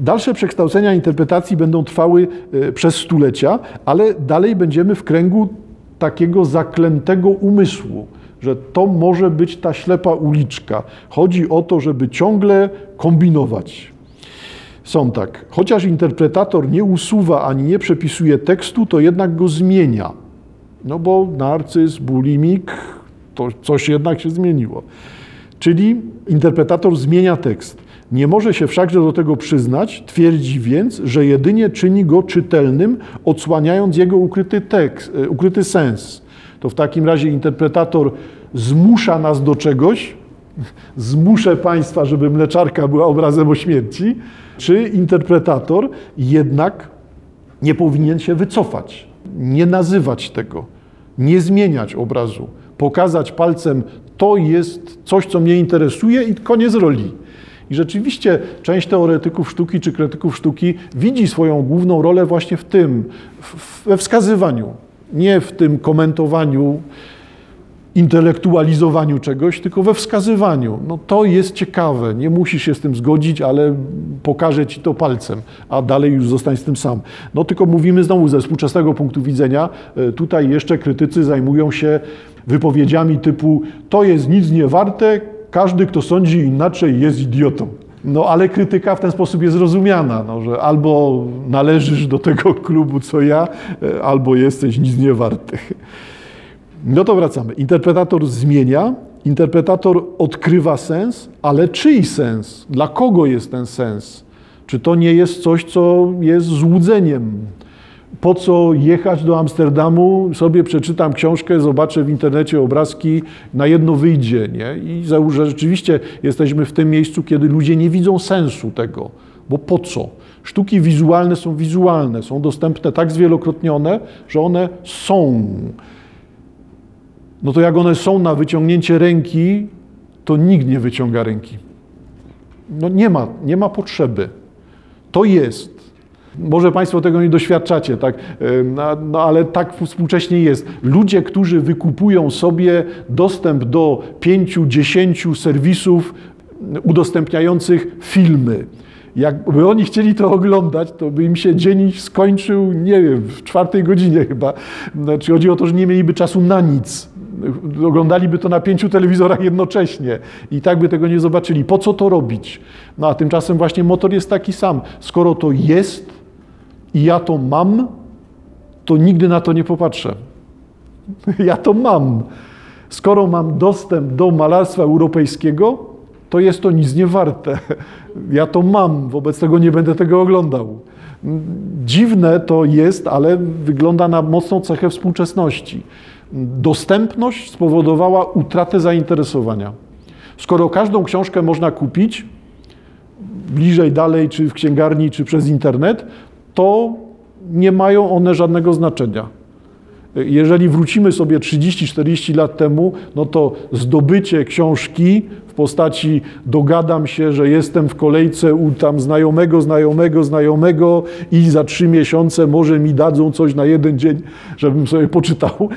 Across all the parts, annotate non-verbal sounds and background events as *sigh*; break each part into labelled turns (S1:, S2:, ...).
S1: Dalsze przekształcenia interpretacji będą trwały e, przez stulecia, ale dalej będziemy w kręgu takiego zaklętego umysłu, że to może być ta ślepa uliczka. Chodzi o to, żeby ciągle kombinować. Są tak, chociaż interpretator nie usuwa ani nie przepisuje tekstu, to jednak go zmienia. No bo narcyz, bulimik, to coś jednak się zmieniło. Czyli interpretator zmienia tekst. Nie może się wszakże do tego przyznać, twierdzi więc, że jedynie czyni go czytelnym, odsłaniając jego ukryty tekst, e, ukryty sens. To w takim razie interpretator zmusza nas do czegoś, *laughs* zmuszę Państwa, żeby mleczarka była obrazem o śmierci, czy interpretator jednak nie powinien się wycofać, nie nazywać tego, nie zmieniać obrazu, pokazać palcem, to jest coś, co mnie interesuje i koniec roli. I rzeczywiście część teoretyków sztuki czy krytyków sztuki widzi swoją główną rolę właśnie w tym, we wskazywaniu, nie w tym komentowaniu, intelektualizowaniu czegoś, tylko we wskazywaniu. No to jest ciekawe, nie musisz się z tym zgodzić, ale pokażę ci to palcem, a dalej już zostań z tym sam. No tylko mówimy znowu ze współczesnego punktu widzenia, e, tutaj jeszcze krytycy zajmują się wypowiedziami typu to jest nic nie warte, każdy, kto sądzi inaczej, jest idiotą. No ale krytyka w ten sposób jest rozumiana, no, że albo należysz do tego klubu co ja, e, albo jesteś nic nie warty. No to wracamy. Interpretator zmienia, interpretator odkrywa sens, ale czyj sens? Dla kogo jest ten sens? Czy to nie jest coś, co jest złudzeniem? Po co jechać do Amsterdamu, sobie przeczytam książkę, zobaczę w internecie obrazki, na jedno wyjdzie, nie? I że rzeczywiście jesteśmy w tym miejscu, kiedy ludzie nie widzą sensu tego, bo po co? Sztuki wizualne są wizualne, są dostępne tak zwielokrotnione, że one są no to jak one są na wyciągnięcie ręki, to nikt nie wyciąga ręki. No nie ma, nie ma potrzeby. To jest. Może Państwo tego nie doświadczacie, tak? No, no, ale tak współcześnie jest. Ludzie, którzy wykupują sobie dostęp do pięciu, dziesięciu serwisów udostępniających filmy. Jakby oni chcieli to oglądać, to by im się dzień skończył, nie wiem, w czwartej godzinie chyba. Znaczy chodzi o to, że nie mieliby czasu na nic oglądaliby to na pięciu telewizorach jednocześnie i tak by tego nie zobaczyli. Po co to robić? No a tymczasem właśnie motor jest taki sam. Skoro to jest i ja to mam, to nigdy na to nie popatrzę. *laughs* Ja to mam. Skoro mam dostęp do malarstwa europejskiego, to jest to nic nie warte. *laughs* Ja to mam, wobec tego nie będę tego oglądał. Dziwne to jest, ale wygląda na mocną cechę współczesności dostępność spowodowała utratę zainteresowania. Skoro każdą książkę można kupić bliżej, dalej, czy w księgarni, czy przez internet, to nie mają one żadnego znaczenia. Jeżeli wrócimy sobie 30-40 lat temu, no to zdobycie książki w postaci dogadam się, że jestem w kolejce u tam znajomego, znajomego, znajomego i za trzy miesiące może mi dadzą coś na jeden dzień, żebym sobie poczytał,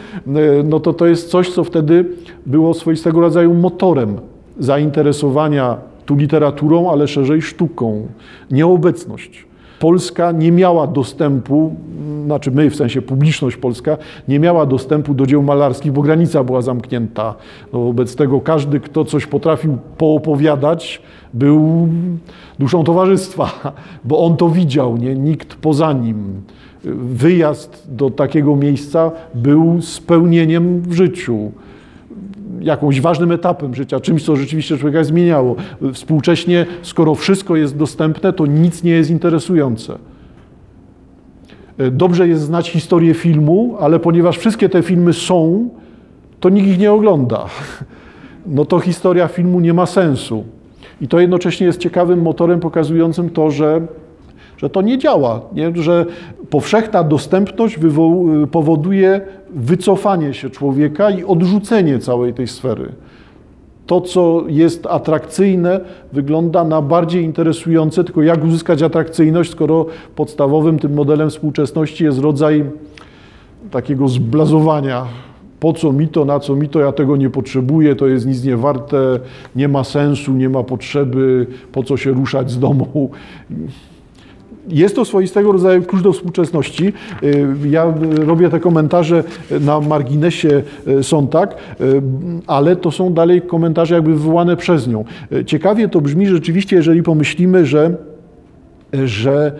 S1: no to to jest coś, co wtedy było swoistego rodzaju motorem zainteresowania tu literaturą, ale szerzej sztuką. Nieobecność. Polska nie miała dostępu, znaczy my w sensie publiczność polska, nie miała dostępu do dzieł malarskich, bo granica była zamknięta. No, wobec tego każdy, kto coś potrafił poopowiadać, był duszą towarzystwa, *laughs* bo on to widział, nie? nikt poza nim. Wyjazd do takiego miejsca był spełnieniem w życiu jakąś ważnym etapem życia, czymś, co rzeczywiście człowieka zmieniało. Współcześnie, skoro wszystko jest dostępne, to nic nie jest interesujące. E, dobrze jest znać historię filmu, ale ponieważ wszystkie te filmy są, to nikt ich nie ogląda. *laughs* No to historia filmu nie ma sensu. I to jednocześnie jest ciekawym motorem pokazującym to, że że to nie działa, nie? że powszechna dostępność powoduje wycofanie się człowieka i odrzucenie całej tej sfery. To, co jest atrakcyjne, wygląda na bardziej interesujące, tylko jak uzyskać atrakcyjność, skoro podstawowym tym modelem współczesności jest rodzaj takiego zblazowania. Po co mi to, na co mi to, ja tego nie potrzebuję, to jest nic nie warte, nie ma sensu, nie ma potrzeby, po co się ruszać z domu. Jest to swoistego rodzaju klucz do współczesności. Y, Ja robię te komentarze na marginesie y, są tak, y, ale to są dalej komentarze jakby wywołane przez nią. Ciekawie to brzmi rzeczywiście, jeżeli pomyślimy, że, że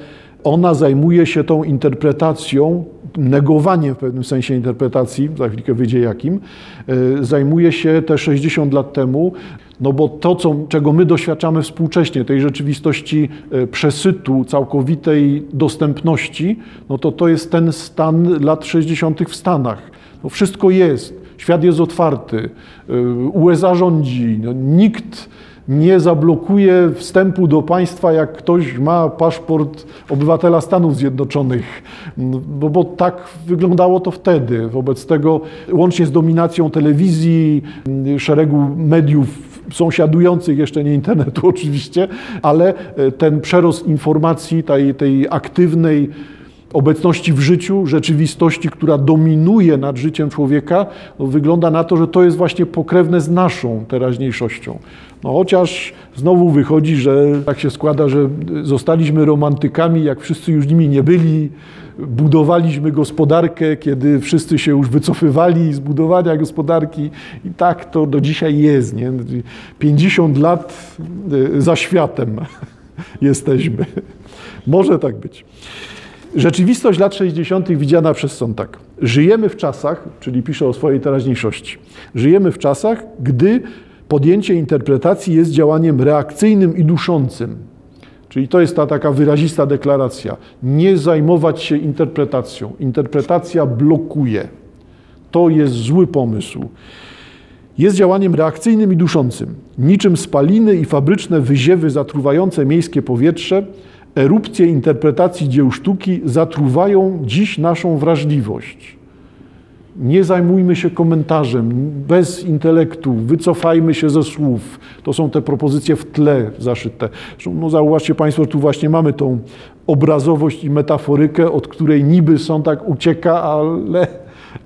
S1: ona zajmuje się tą interpretacją, negowaniem w pewnym sensie interpretacji, za chwilkę wyjdzie jakim, y, zajmuje się te 60 lat temu, no bo to, co, czego my doświadczamy współcześnie, tej rzeczywistości y, przesytu, całkowitej dostępności, no to to jest ten stan lat 60. w Stanach. No wszystko jest, świat jest otwarty, y, USA rządzi, no nikt nie zablokuje wstępu do państwa, jak ktoś ma paszport obywatela Stanów Zjednoczonych, No, bo, bo tak wyglądało to wtedy. Wobec tego, łącznie z dominacją telewizji, m, szeregu mediów sąsiadujących, jeszcze nie internetu *laughs* oczywiście, ale e, ten przerost informacji, tej, tej aktywnej, obecności w życiu, rzeczywistości, która dominuje nad życiem człowieka, no wygląda na to, że to jest właśnie pokrewne z naszą teraźniejszością. No chociaż znowu wychodzi, że tak się składa, że zostaliśmy romantykami, jak wszyscy już nimi nie byli. Budowaliśmy gospodarkę, kiedy wszyscy się już wycofywali z budowania gospodarki i tak to do dzisiaj jest. Nie? 50 lat y, za światem *laughs* jesteśmy. Może tak być. Rzeczywistość lat 60. widziana przez są tak. Żyjemy w czasach, czyli pisze o swojej teraźniejszości, żyjemy w czasach, gdy podjęcie interpretacji jest działaniem reakcyjnym i duszącym. Czyli to jest ta taka wyrazista deklaracja. Nie zajmować się interpretacją. Interpretacja blokuje. To jest zły pomysł. Jest działaniem reakcyjnym i duszącym. Niczym spaliny i fabryczne wyziewy zatruwające miejskie powietrze, erupcje interpretacji dzieł sztuki zatruwają dziś naszą wrażliwość. Nie zajmujmy się komentarzem, bez intelektu, wycofajmy się ze słów. To są te propozycje w tle zaszyte. No, zauważcie Państwo, tu właśnie mamy tą obrazowość i metaforykę, od której niby są tak ucieka, ale,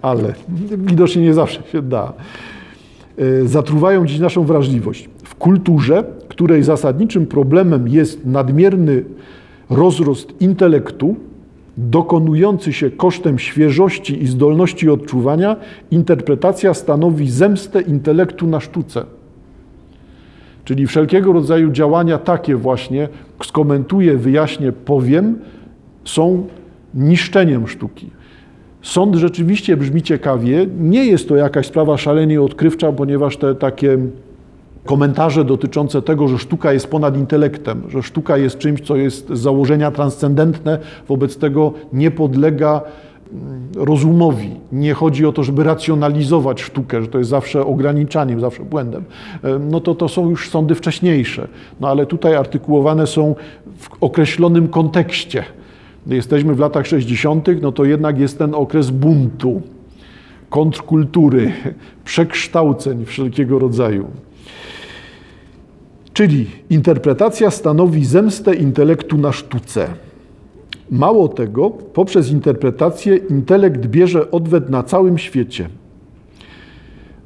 S1: ale widocznie nie zawsze się da. E, Zatruwają dziś naszą wrażliwość. W kulturze, której zasadniczym problemem jest nadmierny rozrost intelektu, dokonujący się kosztem świeżości i zdolności odczuwania, interpretacja stanowi zemstę intelektu na sztuce. Czyli wszelkiego rodzaju działania takie właśnie, skomentuję, wyjaśnię, powiem, są niszczeniem sztuki. Sąd rzeczywiście brzmi ciekawie. Nie jest to jakaś sprawa szalenie odkrywcza, ponieważ te takie komentarze dotyczące tego, że sztuka jest ponad intelektem, że sztuka jest czymś, co jest z założenia transcendentne, wobec tego nie podlega mm, rozumowi. Nie chodzi o to, żeby racjonalizować sztukę, że to jest zawsze ograniczaniem, zawsze błędem. No to to są już sądy wcześniejsze. No ale tutaj artykułowane są w określonym kontekście. Jesteśmy w latach 60., no to jednak jest ten okres buntu, kontrkultury, *laughs* przekształceń wszelkiego rodzaju. Czyli interpretacja stanowi zemstę intelektu na sztuce. Mało tego, poprzez interpretację intelekt bierze odwet na całym świecie.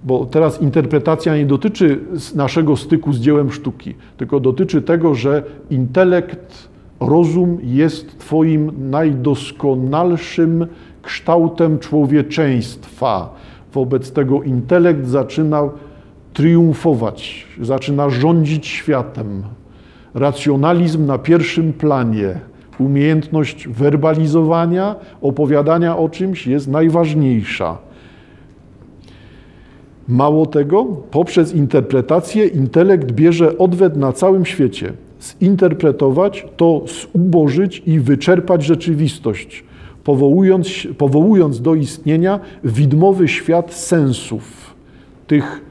S1: Bo teraz interpretacja nie dotyczy naszego styku z dziełem sztuki, tylko dotyczy tego, że intelekt, rozum jest Twoim najdoskonalszym kształtem człowieczeństwa. Wobec tego intelekt zaczyna triumfować, zaczyna rządzić światem. Racjonalizm na pierwszym planie, umiejętność werbalizowania, opowiadania o czymś jest najważniejsza. Mało tego, poprzez interpretację intelekt bierze odwet na całym świecie. Zinterpretować to zubożyć i wyczerpać rzeczywistość, powołując, powołując do istnienia widmowy świat sensów, tych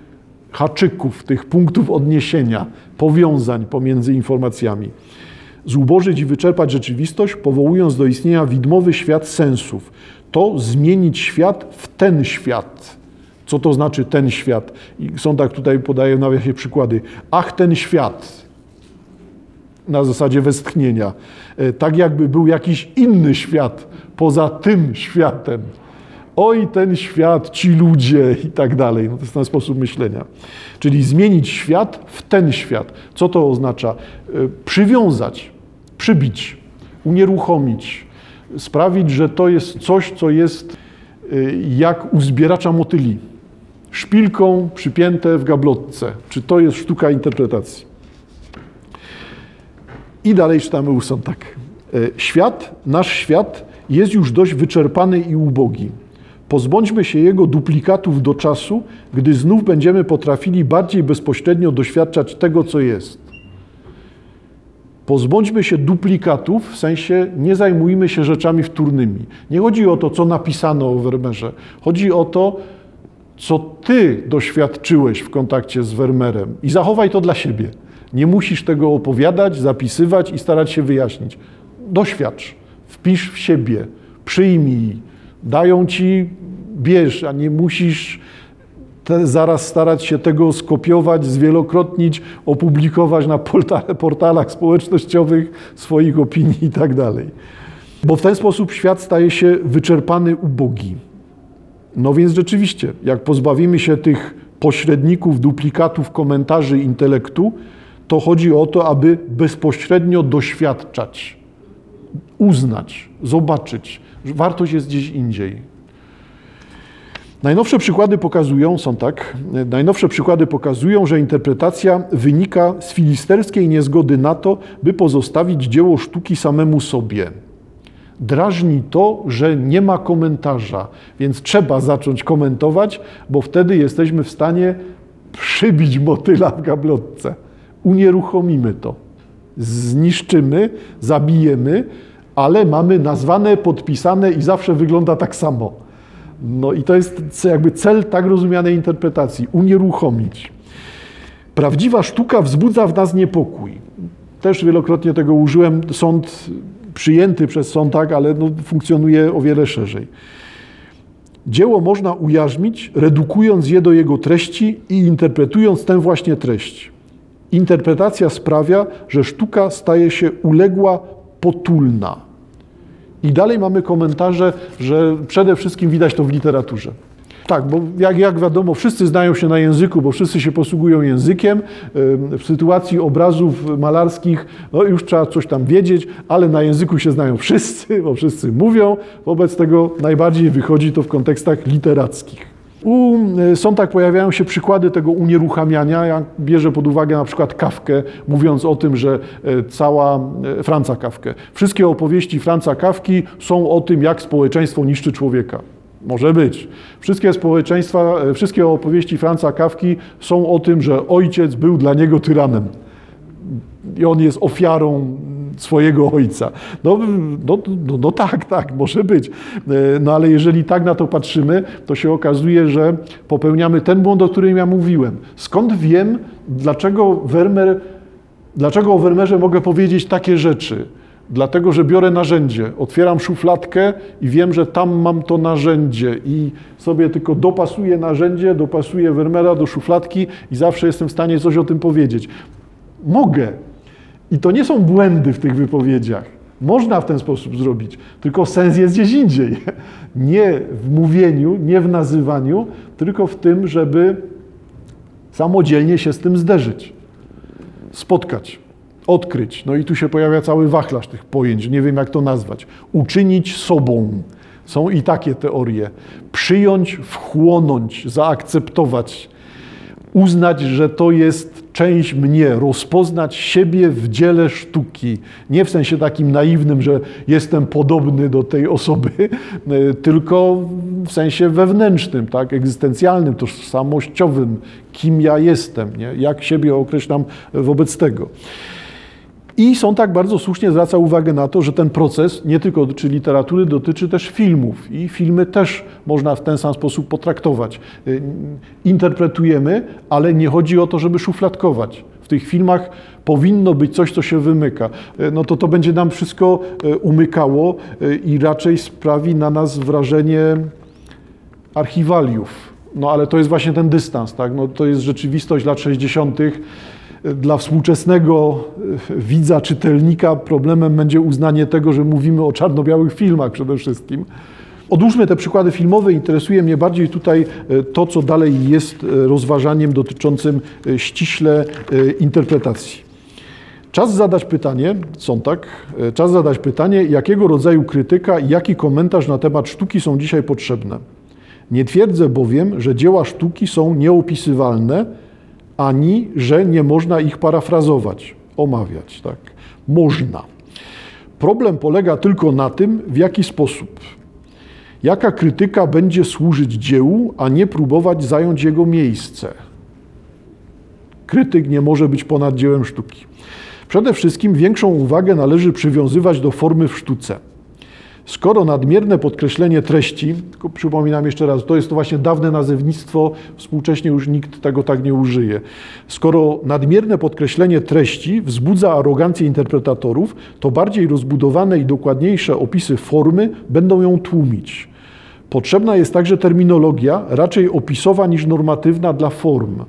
S1: haczyków, tych punktów odniesienia, powiązań pomiędzy informacjami. Zubożyć i wyczerpać rzeczywistość, powołując do istnienia widmowy świat sensów. To zmienić świat w ten świat. Co to znaczy ten świat? I tak tutaj podaję w nawiasie przykłady. Ach, ten świat. Na zasadzie westchnienia. E, Tak jakby był jakiś inny świat poza tym światem. Oj, ten świat, ci ludzie i tak dalej. No to jest ten sposób myślenia. Czyli zmienić świat w ten świat. Co to oznacza? E, Przywiązać, przybić, unieruchomić, sprawić, że to jest coś, co jest y, jak u zbieracza motyli. Szpilką przypięte w gablotce. Czy to jest sztuka interpretacji? I dalej czytamy u Sontag. Y, Świat, nasz świat jest już dość wyczerpany i ubogi. Pozbądźmy się jego duplikatów do czasu, gdy znów będziemy potrafili bardziej bezpośrednio doświadczać tego, co jest. Pozbądźmy się duplikatów, w sensie nie zajmujmy się rzeczami wtórnymi. Nie chodzi o to, co napisano o Wermerze. Chodzi o to, co ty doświadczyłeś w kontakcie z Wermerem i zachowaj to dla siebie. Nie musisz tego opowiadać, zapisywać i starać się wyjaśnić. Doświadcz, wpisz w siebie, przyjmij, dają ci, bierz, a nie musisz te, zaraz starać się tego skopiować, zwielokrotnić, opublikować na portalach społecznościowych swoich opinii i tak dalej. Bo w ten sposób świat staje się wyczerpany, ubogi. No więc rzeczywiście, jak pozbawimy się tych pośredników, duplikatów, komentarzy intelektu, to chodzi o to, aby bezpośrednio doświadczać, uznać, zobaczyć. Wartość jest gdzieś indziej. Najnowsze przykłady pokazują, są tak, najnowsze przykłady pokazują, że interpretacja wynika z filisterskiej niezgody na to, by pozostawić dzieło sztuki samemu sobie. Drażni to, że nie ma komentarza, więc trzeba zacząć komentować, bo wtedy jesteśmy w stanie przybić motyla w gablotce. Unieruchomimy to. Zniszczymy, zabijemy, ale mamy nazwane, podpisane i zawsze wygląda tak samo. No i to jest jakby cel tak rozumianej interpretacji unieruchomić. Prawdziwa sztuka wzbudza w nas niepokój. Też wielokrotnie tego użyłem. Sąd przyjęty przez sąd, tak, ale no, funkcjonuje o wiele szerzej. Dzieło można ujarzmić, redukując je do jego treści i interpretując tę właśnie treść. Interpretacja sprawia, że sztuka staje się uległa, potulna. I dalej mamy komentarze, że przede wszystkim widać to w literaturze. Tak, bo jak, jak wiadomo, wszyscy znają się na języku, bo wszyscy się posługują językiem. W sytuacji obrazów malarskich no już trzeba coś tam wiedzieć, ale na języku się znają wszyscy, bo wszyscy mówią. Wobec tego najbardziej wychodzi to w kontekstach literackich. U Sontag pojawiają się przykłady tego unieruchamiania. Ja bierze pod uwagę na przykład Kawkę, mówiąc o tym, że cała Franca Kawkę. Wszystkie opowieści Franca Kawki są o tym, jak społeczeństwo niszczy człowieka. Może być. Wszystkie społeczeństwa, wszystkie opowieści Franca Kawki są o tym, że ojciec był dla niego tyranem. I on jest ofiarą swojego ojca. No, no, no, no, tak, tak, może być. No ale jeżeli tak na to patrzymy, to się okazuje, że popełniamy ten błąd, o którym ja mówiłem. Skąd wiem, dlaczego Wermer, dlaczego o Wermerze mogę powiedzieć takie rzeczy? Dlatego, że biorę narzędzie, otwieram szufladkę i wiem, że tam mam to narzędzie i sobie tylko dopasuję narzędzie, dopasuję Wermera do szufladki i zawsze jestem w stanie coś o tym powiedzieć. Mogę. I to nie są błędy w tych wypowiedziach. Można w ten sposób zrobić, tylko sens jest gdzieś indziej. *laughs* Nie w mówieniu, nie w nazywaniu, tylko w tym, żeby samodzielnie się z tym zderzyć, spotkać odkryć. No i tu się pojawia cały wachlarz tych pojęć, nie wiem jak to nazwać. Uczynić sobą. Są i takie teorie. Przyjąć, wchłonąć, zaakceptować, uznać, że to jest część mnie, rozpoznać siebie w dziele sztuki. Nie w sensie takim naiwnym, że jestem podobny do tej osoby, *laughs* tylko w sensie wewnętrznym, tak, egzystencjalnym, tożsamościowym, kim ja jestem, nie? jak siebie określam wobec tego. I są tak bardzo słusznie zwraca uwagę na to, że ten proces nie tylko dotyczy literatury, dotyczy też filmów. I filmy też można w ten sam sposób potraktować. Interpretujemy, ale nie chodzi o to, żeby szufladkować. W tych filmach powinno być coś, co się wymyka. No to to będzie nam wszystko umykało i raczej sprawi na nas wrażenie archiwaliów. No ale to jest właśnie ten dystans, tak? No, to jest rzeczywistość lat 60 dla współczesnego widza, czytelnika problemem będzie uznanie tego, że mówimy o czarno-białych filmach przede wszystkim. Odłóżmy te przykłady filmowe. Interesuje mnie bardziej tutaj to, co dalej jest rozważaniem dotyczącym ściśle interpretacji. Czas zadać pytanie, są tak, e, czas zadać pytanie, jakiego rodzaju krytyka i jaki komentarz na temat sztuki są dzisiaj potrzebne. Nie twierdzę bowiem, że dzieła sztuki są nieopisywalne, ani że nie można ich parafrazować, omawiać. Tak? Można. Problem polega tylko na tym, w jaki sposób. Jaka krytyka będzie służyć dziełu, a nie próbować zająć jego miejsce. Krytyk nie może być ponad dziełem sztuki. Przede wszystkim większą uwagę należy przywiązywać do formy w sztuce. Skoro nadmierne podkreślenie treści, przypominam jeszcze raz, to jest to właśnie dawne nazewnictwo, współcześnie już nikt tego tak nie użyje. Skoro nadmierne podkreślenie treści wzbudza arogancję interpretatorów, to bardziej rozbudowane i dokładniejsze opisy formy będą ją tłumić. Potrzebna jest także terminologia, raczej opisowa niż normatywna dla form.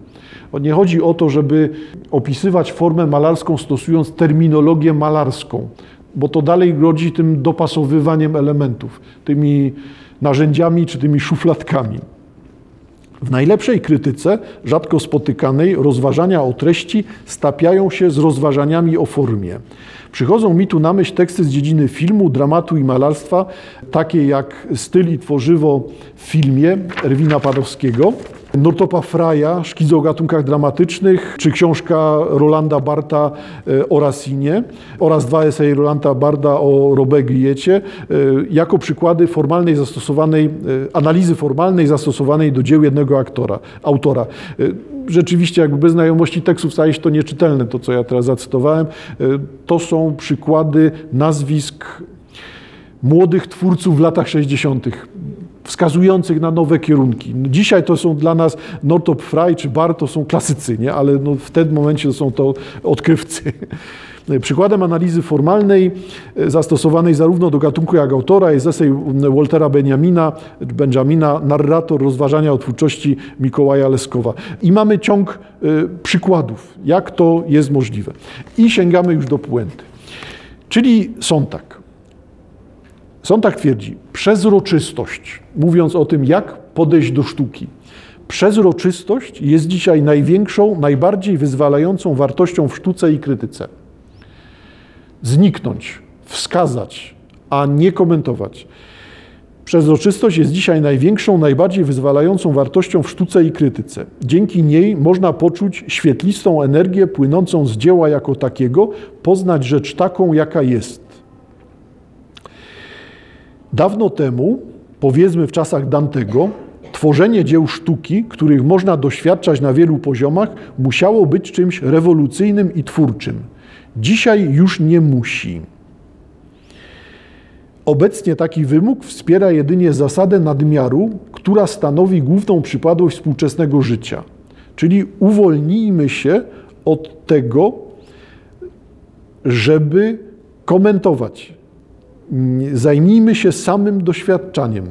S1: Nie chodzi o to, żeby opisywać formę malarską stosując terminologię malarską, bo to dalej grozi tym dopasowywaniem elementów, tymi narzędziami czy tymi szufladkami. W najlepszej krytyce, rzadko spotykanej, rozważania o treści stapiają się z rozważaniami o formie. Przychodzą mi tu na myśl teksty z dziedziny filmu, dramatu i malarstwa, takie jak Styl i tworzywo w filmie Erwina Padowskiego, Nortopa Fraja, Szkizy o gatunkach dramatycznych, czy książka Rolanda Barta e, o Racinie oraz dwa eseje Rolanda Barda o Robegliecie e, jako przykłady formalnej zastosowanej, e, analizy formalnej zastosowanej do dzieł jednego aktora, autora rzeczywiście jakby bez znajomości tekstów staje się to nieczytelne, to co ja teraz zacytowałem. To są przykłady nazwisk młodych twórców w latach 60 wskazujących na nowe kierunki. No, dzisiaj to są dla nas Northrop Frye czy Bar to są klasycy, nie? ale no w tym momencie są to odkrywcy. *laughs* Przykładem analizy formalnej e, zastosowanej zarówno do gatunku jak autora jest esej Waltera Benjamina, Benjamina Narrator rozważania o twórczości Mikołaja Leskowa. I mamy ciąg e, przykładów, jak to jest możliwe. I sięgamy już do puenty. Czyli są tak. Sąd twierdzi, przezroczystość, mówiąc o tym, jak podejść do sztuki. Przezroczystość jest dzisiaj największą, najbardziej wyzwalającą wartością w sztuce i krytyce. Zniknąć, wskazać, a nie komentować. Przezroczystość jest dzisiaj największą, najbardziej wyzwalającą wartością w sztuce i krytyce. Dzięki niej można poczuć świetlistą energię płynącą z dzieła jako takiego, poznać rzecz taką, jaka jest. Dawno temu, powiedzmy w czasach Dantego, tworzenie dzieł sztuki, których można doświadczać na wielu poziomach, musiało być czymś rewolucyjnym i twórczym. Dzisiaj już nie musi. Obecnie taki wymóg wspiera jedynie zasadę nadmiaru, która stanowi główną przypadłość współczesnego życia. Czyli uwolnijmy się od tego, żeby komentować, zajmijmy się samym doświadczaniem.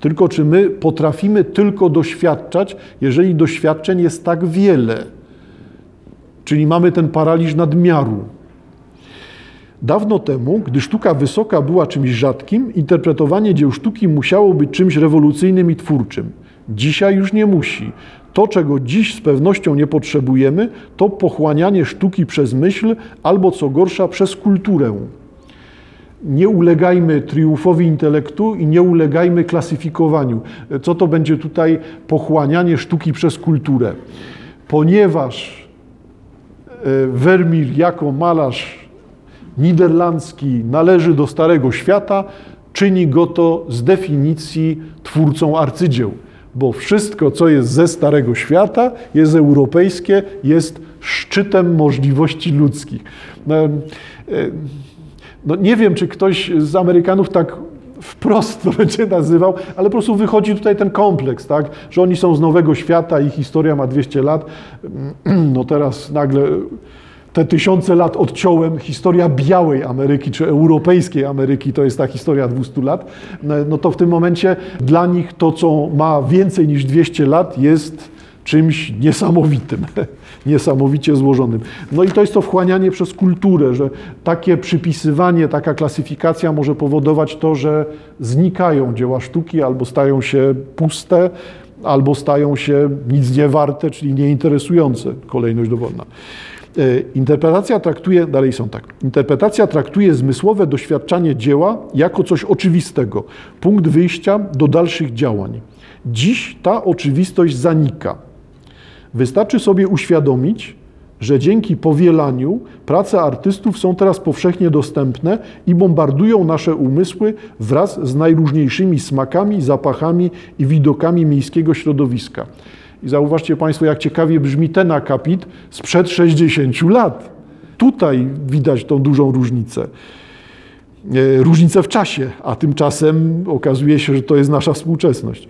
S1: Tylko czy my potrafimy tylko doświadczać, jeżeli doświadczeń jest tak wiele? Czyli mamy ten paraliż nadmiaru. Dawno temu, gdy sztuka wysoka była czymś rzadkim, interpretowanie dzieł sztuki musiało być czymś rewolucyjnym i twórczym. Dzisiaj już nie musi. To, czego dziś z pewnością nie potrzebujemy, to pochłanianie sztuki przez myśl albo co gorsza przez kulturę nie ulegajmy triumfowi intelektu i nie ulegajmy klasyfikowaniu. Co to będzie tutaj pochłanianie sztuki przez kulturę? Ponieważ e, Vermeer jako malarz niderlandzki należy do Starego Świata, czyni go to z definicji twórcą arcydzieł, bo wszystko, co jest ze Starego Świata, jest europejskie, jest szczytem możliwości ludzkich. No, nie wiem, czy ktoś z Amerykanów tak wprost to *laughs* będzie nazywał, ale po prostu wychodzi tutaj ten kompleks, tak? że oni są z nowego świata, ich historia ma 200 lat. *clears throat* No teraz nagle te tysiące lat odciąłem, historia białej Ameryki czy europejskiej Ameryki to jest ta historia 200 lat, no, no to w tym momencie dla nich to, co ma więcej niż 200 lat, jest czymś niesamowitym, *laughs* niesamowicie złożonym. No i to jest to wchłanianie przez kulturę, że takie przypisywanie, taka klasyfikacja może powodować to, że znikają dzieła sztuki albo stają się puste, albo stają się nic nie warte, czyli nieinteresujące, kolejność dowolna. E, interpretacja traktuje, dalej są tak, interpretacja traktuje zmysłowe doświadczanie dzieła jako coś oczywistego, punkt wyjścia do dalszych działań. Dziś ta oczywistość zanika. Wystarczy sobie uświadomić, że dzięki powielaniu prace artystów są teraz powszechnie dostępne i bombardują nasze umysły wraz z najróżniejszymi smakami, zapachami i widokami miejskiego środowiska. I zauważcie Państwo, jak ciekawie brzmi ten akapit sprzed 60 lat. Tutaj widać tą dużą różnicę. E, różnicę w czasie, a tymczasem okazuje się, że to jest nasza współczesność.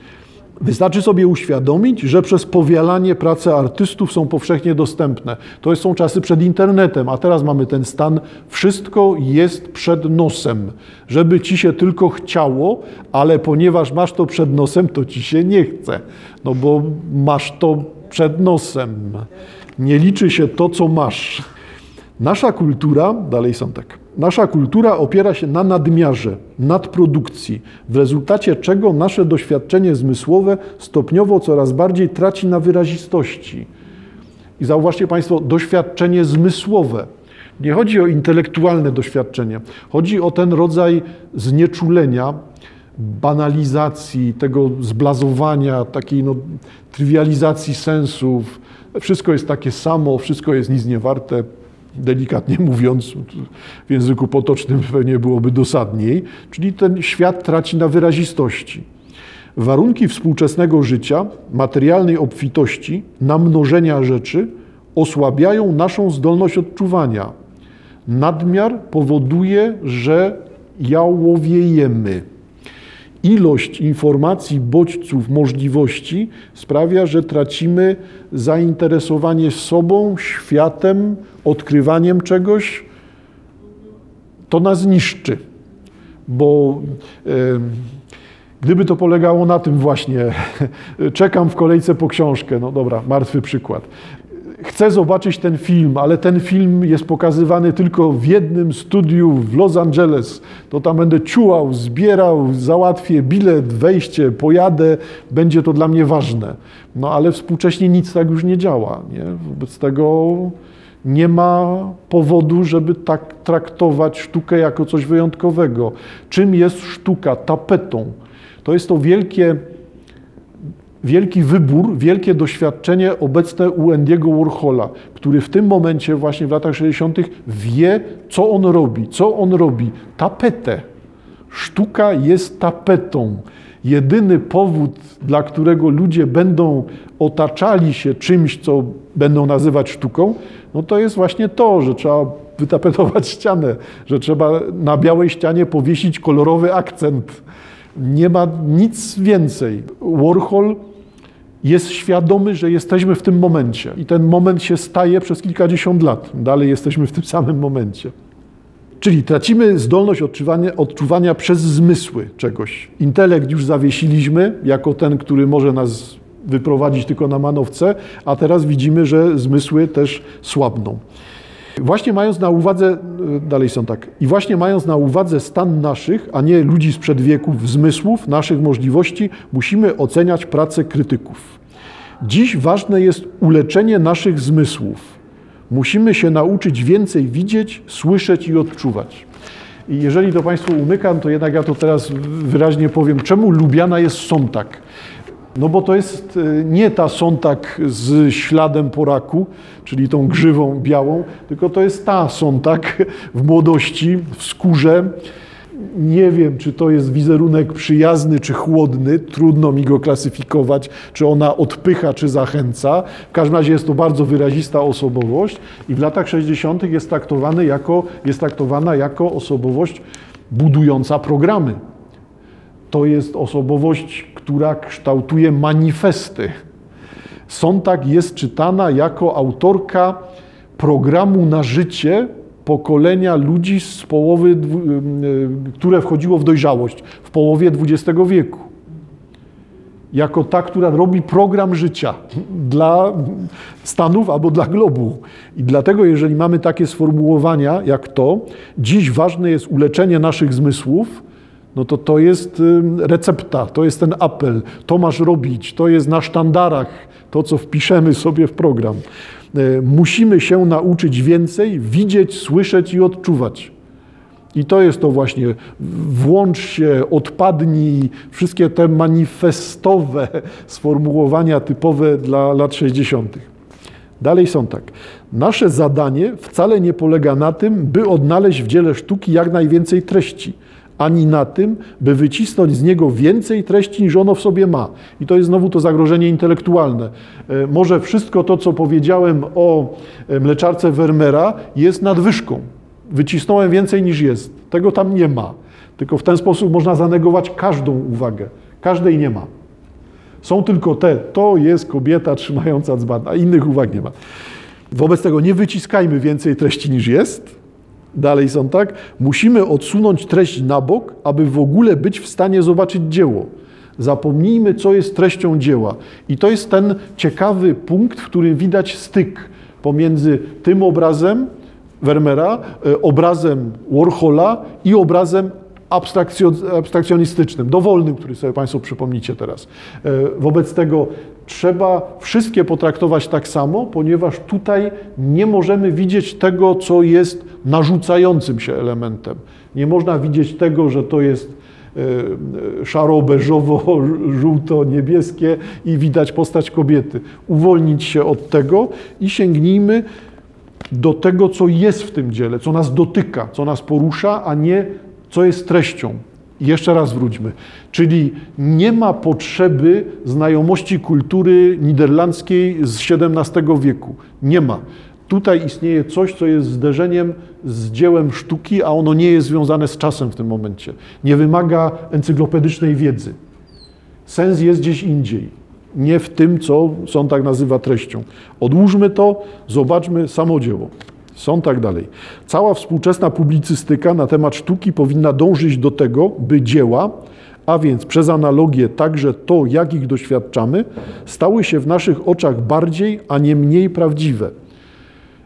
S1: Wystarczy sobie uświadomić, że przez powielanie prace artystów są powszechnie dostępne. To są czasy przed internetem, a teraz mamy ten stan, wszystko jest przed nosem. Żeby ci się tylko chciało, ale ponieważ masz to przed nosem, to ci się nie chce. No bo masz to przed nosem. Nie liczy się to, co masz. Nasza kultura, dalej są tak, nasza kultura opiera się na nadmiarze, nadprodukcji, w rezultacie czego nasze doświadczenie zmysłowe stopniowo coraz bardziej traci na wyrazistości. I zauważcie Państwo, doświadczenie zmysłowe. Nie chodzi o intelektualne doświadczenie, chodzi o ten rodzaj znieczulenia, banalizacji, tego zblazowania, takiej no, trywializacji sensów. Wszystko jest takie samo, wszystko jest nic nie warte, delikatnie *laughs* mówiąc, w języku potocznym pewnie byłoby dosadniej, czyli ten świat traci na wyrazistości. Warunki współczesnego życia, materialnej obfitości, namnożenia rzeczy osłabiają naszą zdolność odczuwania. Nadmiar powoduje, że jałowiejemy. Ilość informacji, bodźców, możliwości sprawia, że tracimy zainteresowanie sobą, światem, odkrywaniem czegoś. To nas niszczy, bo gdyby to polegało na tym właśnie, *laughs* czekam w kolejce po książkę, no dobra, martwy przykład chcę zobaczyć ten film, ale ten film jest pokazywany tylko w jednym studiu w Los Angeles, to tam będę czułał, zbierał, załatwię bilet, wejście, pojadę, będzie to dla mnie ważne. No ale współcześnie nic tak już nie działa. Nie? Wobec tego nie ma powodu, żeby tak traktować sztukę jako coś wyjątkowego. Czym jest sztuka? Tapetą. To jest to wielkie wielki wybór, wielkie doświadczenie obecne u Andy'ego Warhola, który w tym momencie, właśnie w latach 60., wie, co on robi. Co on robi? Tapetę. Sztuka jest tapetą. Jedyny powód, dla którego ludzie będą otaczali się czymś, co będą nazywać sztuką, no to jest właśnie to, że trzeba wytapetować ścianę, że trzeba na białej ścianie powiesić kolorowy akcent. Nie ma nic więcej. Warhol jest świadomy, że jesteśmy w tym momencie. I ten moment się staje przez kilkadziesiąt lat. Dalej jesteśmy w tym samym momencie. Czyli tracimy zdolność odczuwania, odczuwania przez zmysły czegoś. Intelekt już zawiesiliśmy jako ten, który może nas wyprowadzić tylko na manowce, a teraz widzimy, że zmysły też słabną. Właśnie mając na uwadze, dalej są tak, i właśnie mając na uwadze stan naszych, a nie ludzi sprzed wieków, zmysłów, naszych możliwości, musimy oceniać pracę krytyków. Dziś ważne jest uleczenie naszych zmysłów. Musimy się nauczyć więcej widzieć, słyszeć i odczuwać. I jeżeli to Państwu umykam, to jednak ja to teraz wyraźnie powiem, czemu lubiana jest Sontag. No bo to jest e, nie ta Sontag z śladem po raku, czyli tą grzywą białą, tylko to jest ta Sontag w młodości, w skórze. Nie wiem, czy to jest wizerunek przyjazny czy chłodny, trudno mi go klasyfikować, czy ona odpycha, czy zachęca. W każdym razie jest to bardzo wyrazista osobowość i w latach 60. jest, traktowany jako, jest traktowana jako osobowość budująca programy. To jest osobowość, która kształtuje manifesty. Sontag jest czytana jako autorka programu na życie pokolenia ludzi z połowy, y, które wchodziło w dojrzałość w połowie XX wieku. Jako ta, która robi program życia dla Stanów albo dla globu. I dlatego, jeżeli mamy takie sformułowania jak to, dziś ważne jest uleczenie naszych zmysłów, no to to jest recepta, to jest ten apel, to masz robić, to jest na sztandarach, to co wpiszemy sobie w program. Y, musimy się nauczyć więcej, widzieć, słyszeć i odczuwać. I to jest to właśnie, włącz się, odpadnij, wszystkie te manifestowe sformułowania typowe dla lat 60. Dalej są tak. Nasze zadanie wcale nie polega na tym, by odnaleźć w dziele sztuki jak najwięcej treści, ani na tym, by wycisnąć z niego więcej treści niż ono w sobie ma. I to jest znowu to zagrożenie intelektualne. E, może wszystko to, co powiedziałem o e, mleczarce Vermeera, jest nadwyżką. Wycisnąłem więcej niż jest. Tego tam nie ma. Tylko w ten sposób można zanegować każdą uwagę. Każdej nie ma. Są tylko te, to jest kobieta trzymająca dzban, a innych uwag nie ma. Wobec tego nie wyciskajmy więcej treści niż jest. Dalej są tak. Musimy odsunąć treść na bok, aby w ogóle być w stanie zobaczyć dzieło. Zapomnijmy, co jest treścią dzieła. I to jest ten ciekawy punkt, w którym widać styk pomiędzy tym obrazem Vermeera, e, obrazem Warhola i obrazem abstrakcjonistycznym, dowolnym, który sobie Państwo przypomnicie teraz. E, wobec tego trzeba wszystkie potraktować tak samo, ponieważ tutaj nie możemy widzieć tego, co jest narzucającym się elementem. Nie można widzieć tego, że to jest e, szaro-beżowo-żółto-niebieskie *laughs* i widać postać kobiety. Uwolnić się od tego i sięgnijmy do tego, co jest w tym dziele, co nas dotyka, co nas porusza, a nie co jest treścią. Jeszcze raz wróćmy. Czyli nie ma potrzeby znajomości kultury niderlandzkiej z XVII wieku. Nie ma. Tutaj istnieje coś, co jest zderzeniem z dziełem sztuki, a ono nie jest związane z czasem w tym momencie. Nie wymaga encyklopedycznej wiedzy. Sens jest gdzieś indziej, nie w tym, co sąd tak nazywa treścią. Odłóżmy to, zobaczmy samo dzieło. Są tak dalej. Cała współczesna publicystyka na temat sztuki powinna dążyć do tego, by dzieła, a więc przez analogię także to, jak ich doświadczamy, stały się w naszych oczach bardziej, a nie mniej prawdziwe.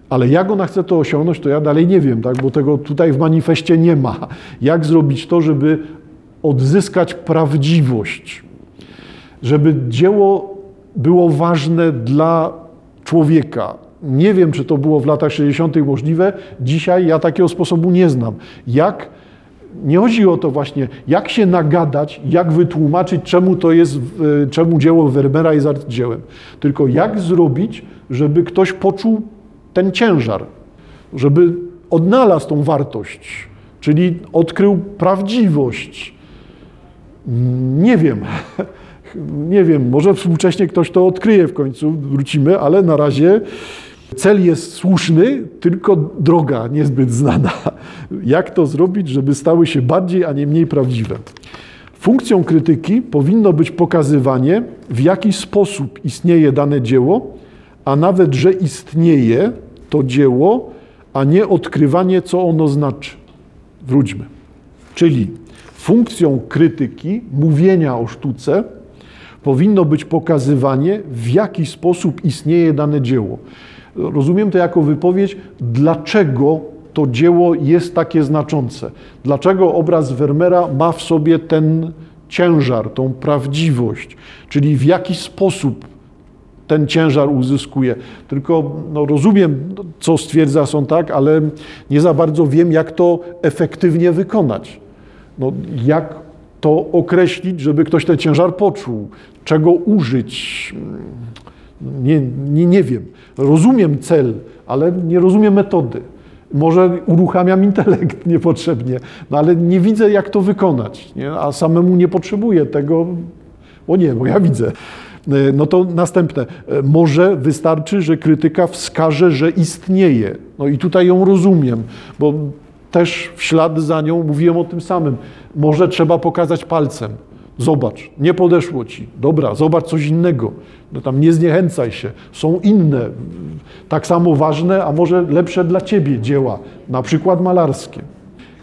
S1: Ale jak ona chce to osiągnąć, to ja dalej nie wiem, tak? bo tego tutaj w manifestie nie ma. Jak zrobić to, żeby odzyskać prawdziwość, żeby dzieło było ważne dla człowieka, nie wiem, czy to było w latach 60. możliwe. Dzisiaj ja takiego sposobu nie znam. Jak nie chodzi o to właśnie, jak się nagadać, jak wytłumaczyć, czemu to jest, e, czemu dzieło Werbera jest arcydziełem, tylko jak zrobić, żeby ktoś poczuł ten ciężar, żeby odnalazł tą wartość, czyli odkrył prawdziwość. Nie wiem. *laughs* Nie wiem, może współcześnie ktoś to odkryje w końcu, wrócimy, ale na razie Cel jest słuszny, tylko droga niezbyt znana. Jak to zrobić, żeby stały się bardziej, a nie mniej prawdziwe? Funkcją krytyki powinno być pokazywanie, w jaki sposób istnieje dane dzieło, a nawet, że istnieje to dzieło, a nie odkrywanie, co ono znaczy. Wróćmy. Czyli funkcją krytyki, mówienia o sztuce, powinno być pokazywanie, w jaki sposób istnieje dane dzieło. Rozumiem to jako wypowiedź, dlaczego to dzieło jest takie znaczące. Dlaczego obraz Vermeera ma w sobie ten ciężar, tą prawdziwość, czyli w jaki sposób ten ciężar uzyskuje. Tylko no, rozumiem, co stwierdza są tak, ale nie za bardzo wiem, jak to efektywnie wykonać. No, jak to określić, żeby ktoś ten ciężar poczuł, czego użyć. Nie, nie, nie wiem. Rozumiem cel, ale nie rozumiem metody. Może uruchamiam intelekt *laughs* niepotrzebnie, no ale nie widzę, jak to wykonać. Nie? A samemu nie potrzebuję tego, bo nie, bo ja widzę. No to następne. Może wystarczy, że krytyka wskaże, że istnieje. No i tutaj ją rozumiem, bo też w ślad za nią mówiłem o tym samym. Może trzeba pokazać palcem. Zobacz, nie podeszło ci. Dobra, zobacz coś innego. No tam nie zniechęcaj się. Są inne, tak samo ważne, a może lepsze dla ciebie dzieła, na przykład malarskie.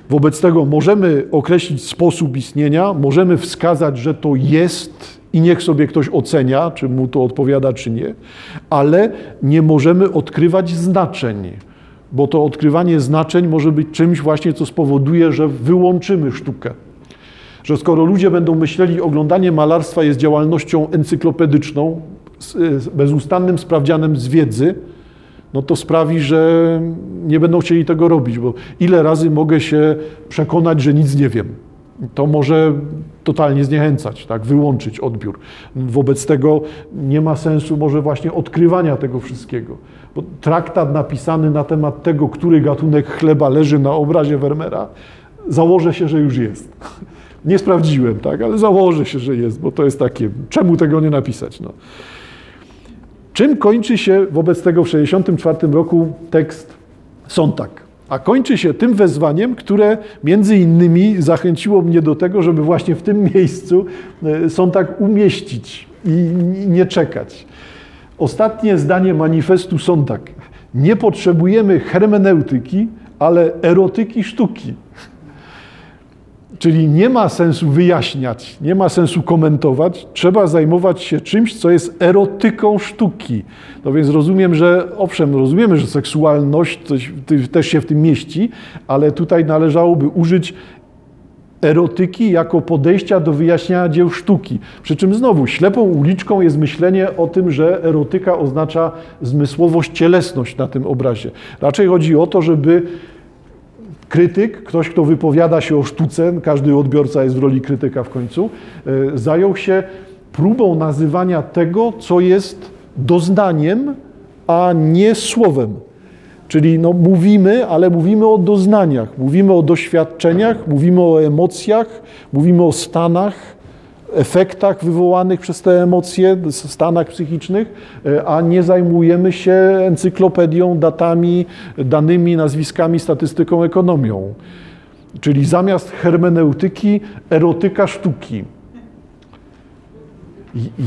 S1: Wobec tego możemy określić sposób istnienia, możemy wskazać, że to jest i niech sobie ktoś ocenia, czy mu to odpowiada, czy nie, ale nie możemy odkrywać znaczeń, bo to odkrywanie znaczeń może być czymś właśnie, co spowoduje, że wyłączymy sztukę Że skoro ludzie będą myśleli, oglądanie malarstwa jest działalnością encyklopedyczną, bezustannym sprawdzianem z wiedzy, no to sprawi, że nie będą chcieli tego robić, bo ile razy mogę się przekonać, że nic nie wiem. To może totalnie zniechęcać, tak, wyłączyć odbiór. Wobec tego nie ma sensu może właśnie odkrywania tego wszystkiego. Bo traktat napisany na temat tego, który gatunek chleba leży na obrazie Vermeera, założę się, że już jest. Nie sprawdziłem, tak, ale założę się, że jest, bo to jest takie, czemu tego nie napisać? No. Czym kończy się wobec tego w 1964 roku tekst Sontag? A kończy się tym wezwaniem, które między innymi zachęciło mnie do tego, żeby właśnie w tym miejscu e, Sontag umieścić i nie czekać. Ostatnie zdanie manifestu Sontag. Nie potrzebujemy hermeneutyki, ale erotyki sztuki. Czyli nie ma sensu wyjaśniać, nie ma sensu komentować, trzeba zajmować się czymś, co jest erotyką sztuki. No więc rozumiem, że owszem, rozumiemy, że seksualność coś, też się w tym mieści, ale tutaj należałoby użyć erotyki jako podejścia do wyjaśniania dzieł sztuki. Przy czym znowu ślepą uliczką jest myślenie o tym, że erotyka oznacza zmysłowość, cielesność na tym obrazie. Raczej chodzi o to, żeby krytyk, ktoś, kto wypowiada się o sztuce, każdy odbiorca jest w roli krytyka w końcu, e, zajął się próbą nazywania tego, co jest doznaniem, a nie słowem. Czyli no, mówimy, ale mówimy o doznaniach, mówimy o doświadczeniach, mówimy o emocjach, mówimy o stanach, efektach wywołanych przez te emocje, stanach psychicznych, e, a nie zajmujemy się encyklopedią, datami, danymi, nazwiskami, statystyką, ekonomią. Czyli zamiast hermeneutyki, erotyka sztuki.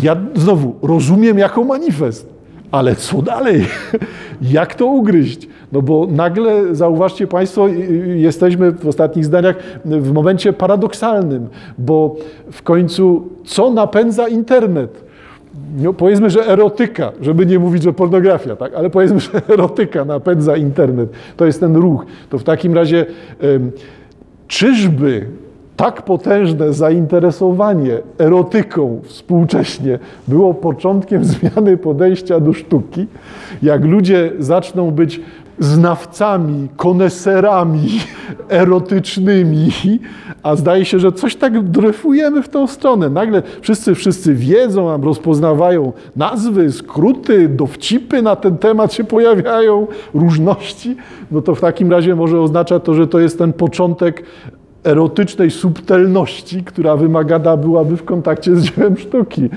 S1: Ja znowu rozumiem jako manifest, ale co dalej? *laughs* Jak to ugryźć? No bo nagle, zauważcie Państwo, jesteśmy w ostatnich zdaniach w momencie paradoksalnym, bo w końcu co napędza internet? No, powiedzmy, że erotyka, żeby nie mówić, że pornografia, tak? ale powiedzmy, *laughs* że erotyka napędza internet. To jest ten ruch. To w takim razie, czyżby tak potężne zainteresowanie erotyką współcześnie było początkiem *laughs* zmiany podejścia do sztuki, jak ludzie zaczną być znawcami, koneserami *laughs* erotycznymi, a zdaje się, że coś tak dryfujemy w tą stronę. Nagle wszyscy, wszyscy wiedzą, rozpoznawają nazwy, skróty, dowcipy na ten temat się pojawiają, różności, no to w takim razie może oznacza to, że to jest ten początek erotycznej subtelności, która wymagana byłaby w kontakcie z dziełem sztuki.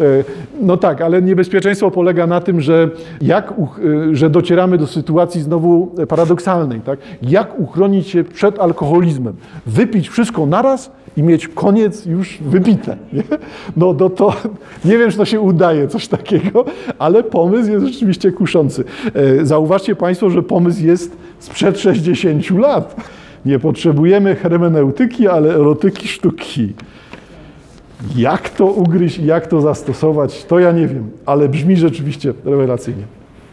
S1: E, no tak, ale niebezpieczeństwo polega na tym, że, jak, e, że docieramy do sytuacji znowu paradoksalnej. Tak? Jak uchronić się przed alkoholizmem? Wypić wszystko naraz i mieć koniec już wypite. Nie? No, no to nie wiem, czy to się udaje, coś takiego, ale pomysł jest rzeczywiście kuszący. E, zauważcie Państwo, że pomysł jest sprzed 60 lat. Nie potrzebujemy hermeneutyki, ale erotyki sztuki. Jak to ugryźć jak to zastosować, to ja nie wiem, ale brzmi rzeczywiście rewelacyjnie.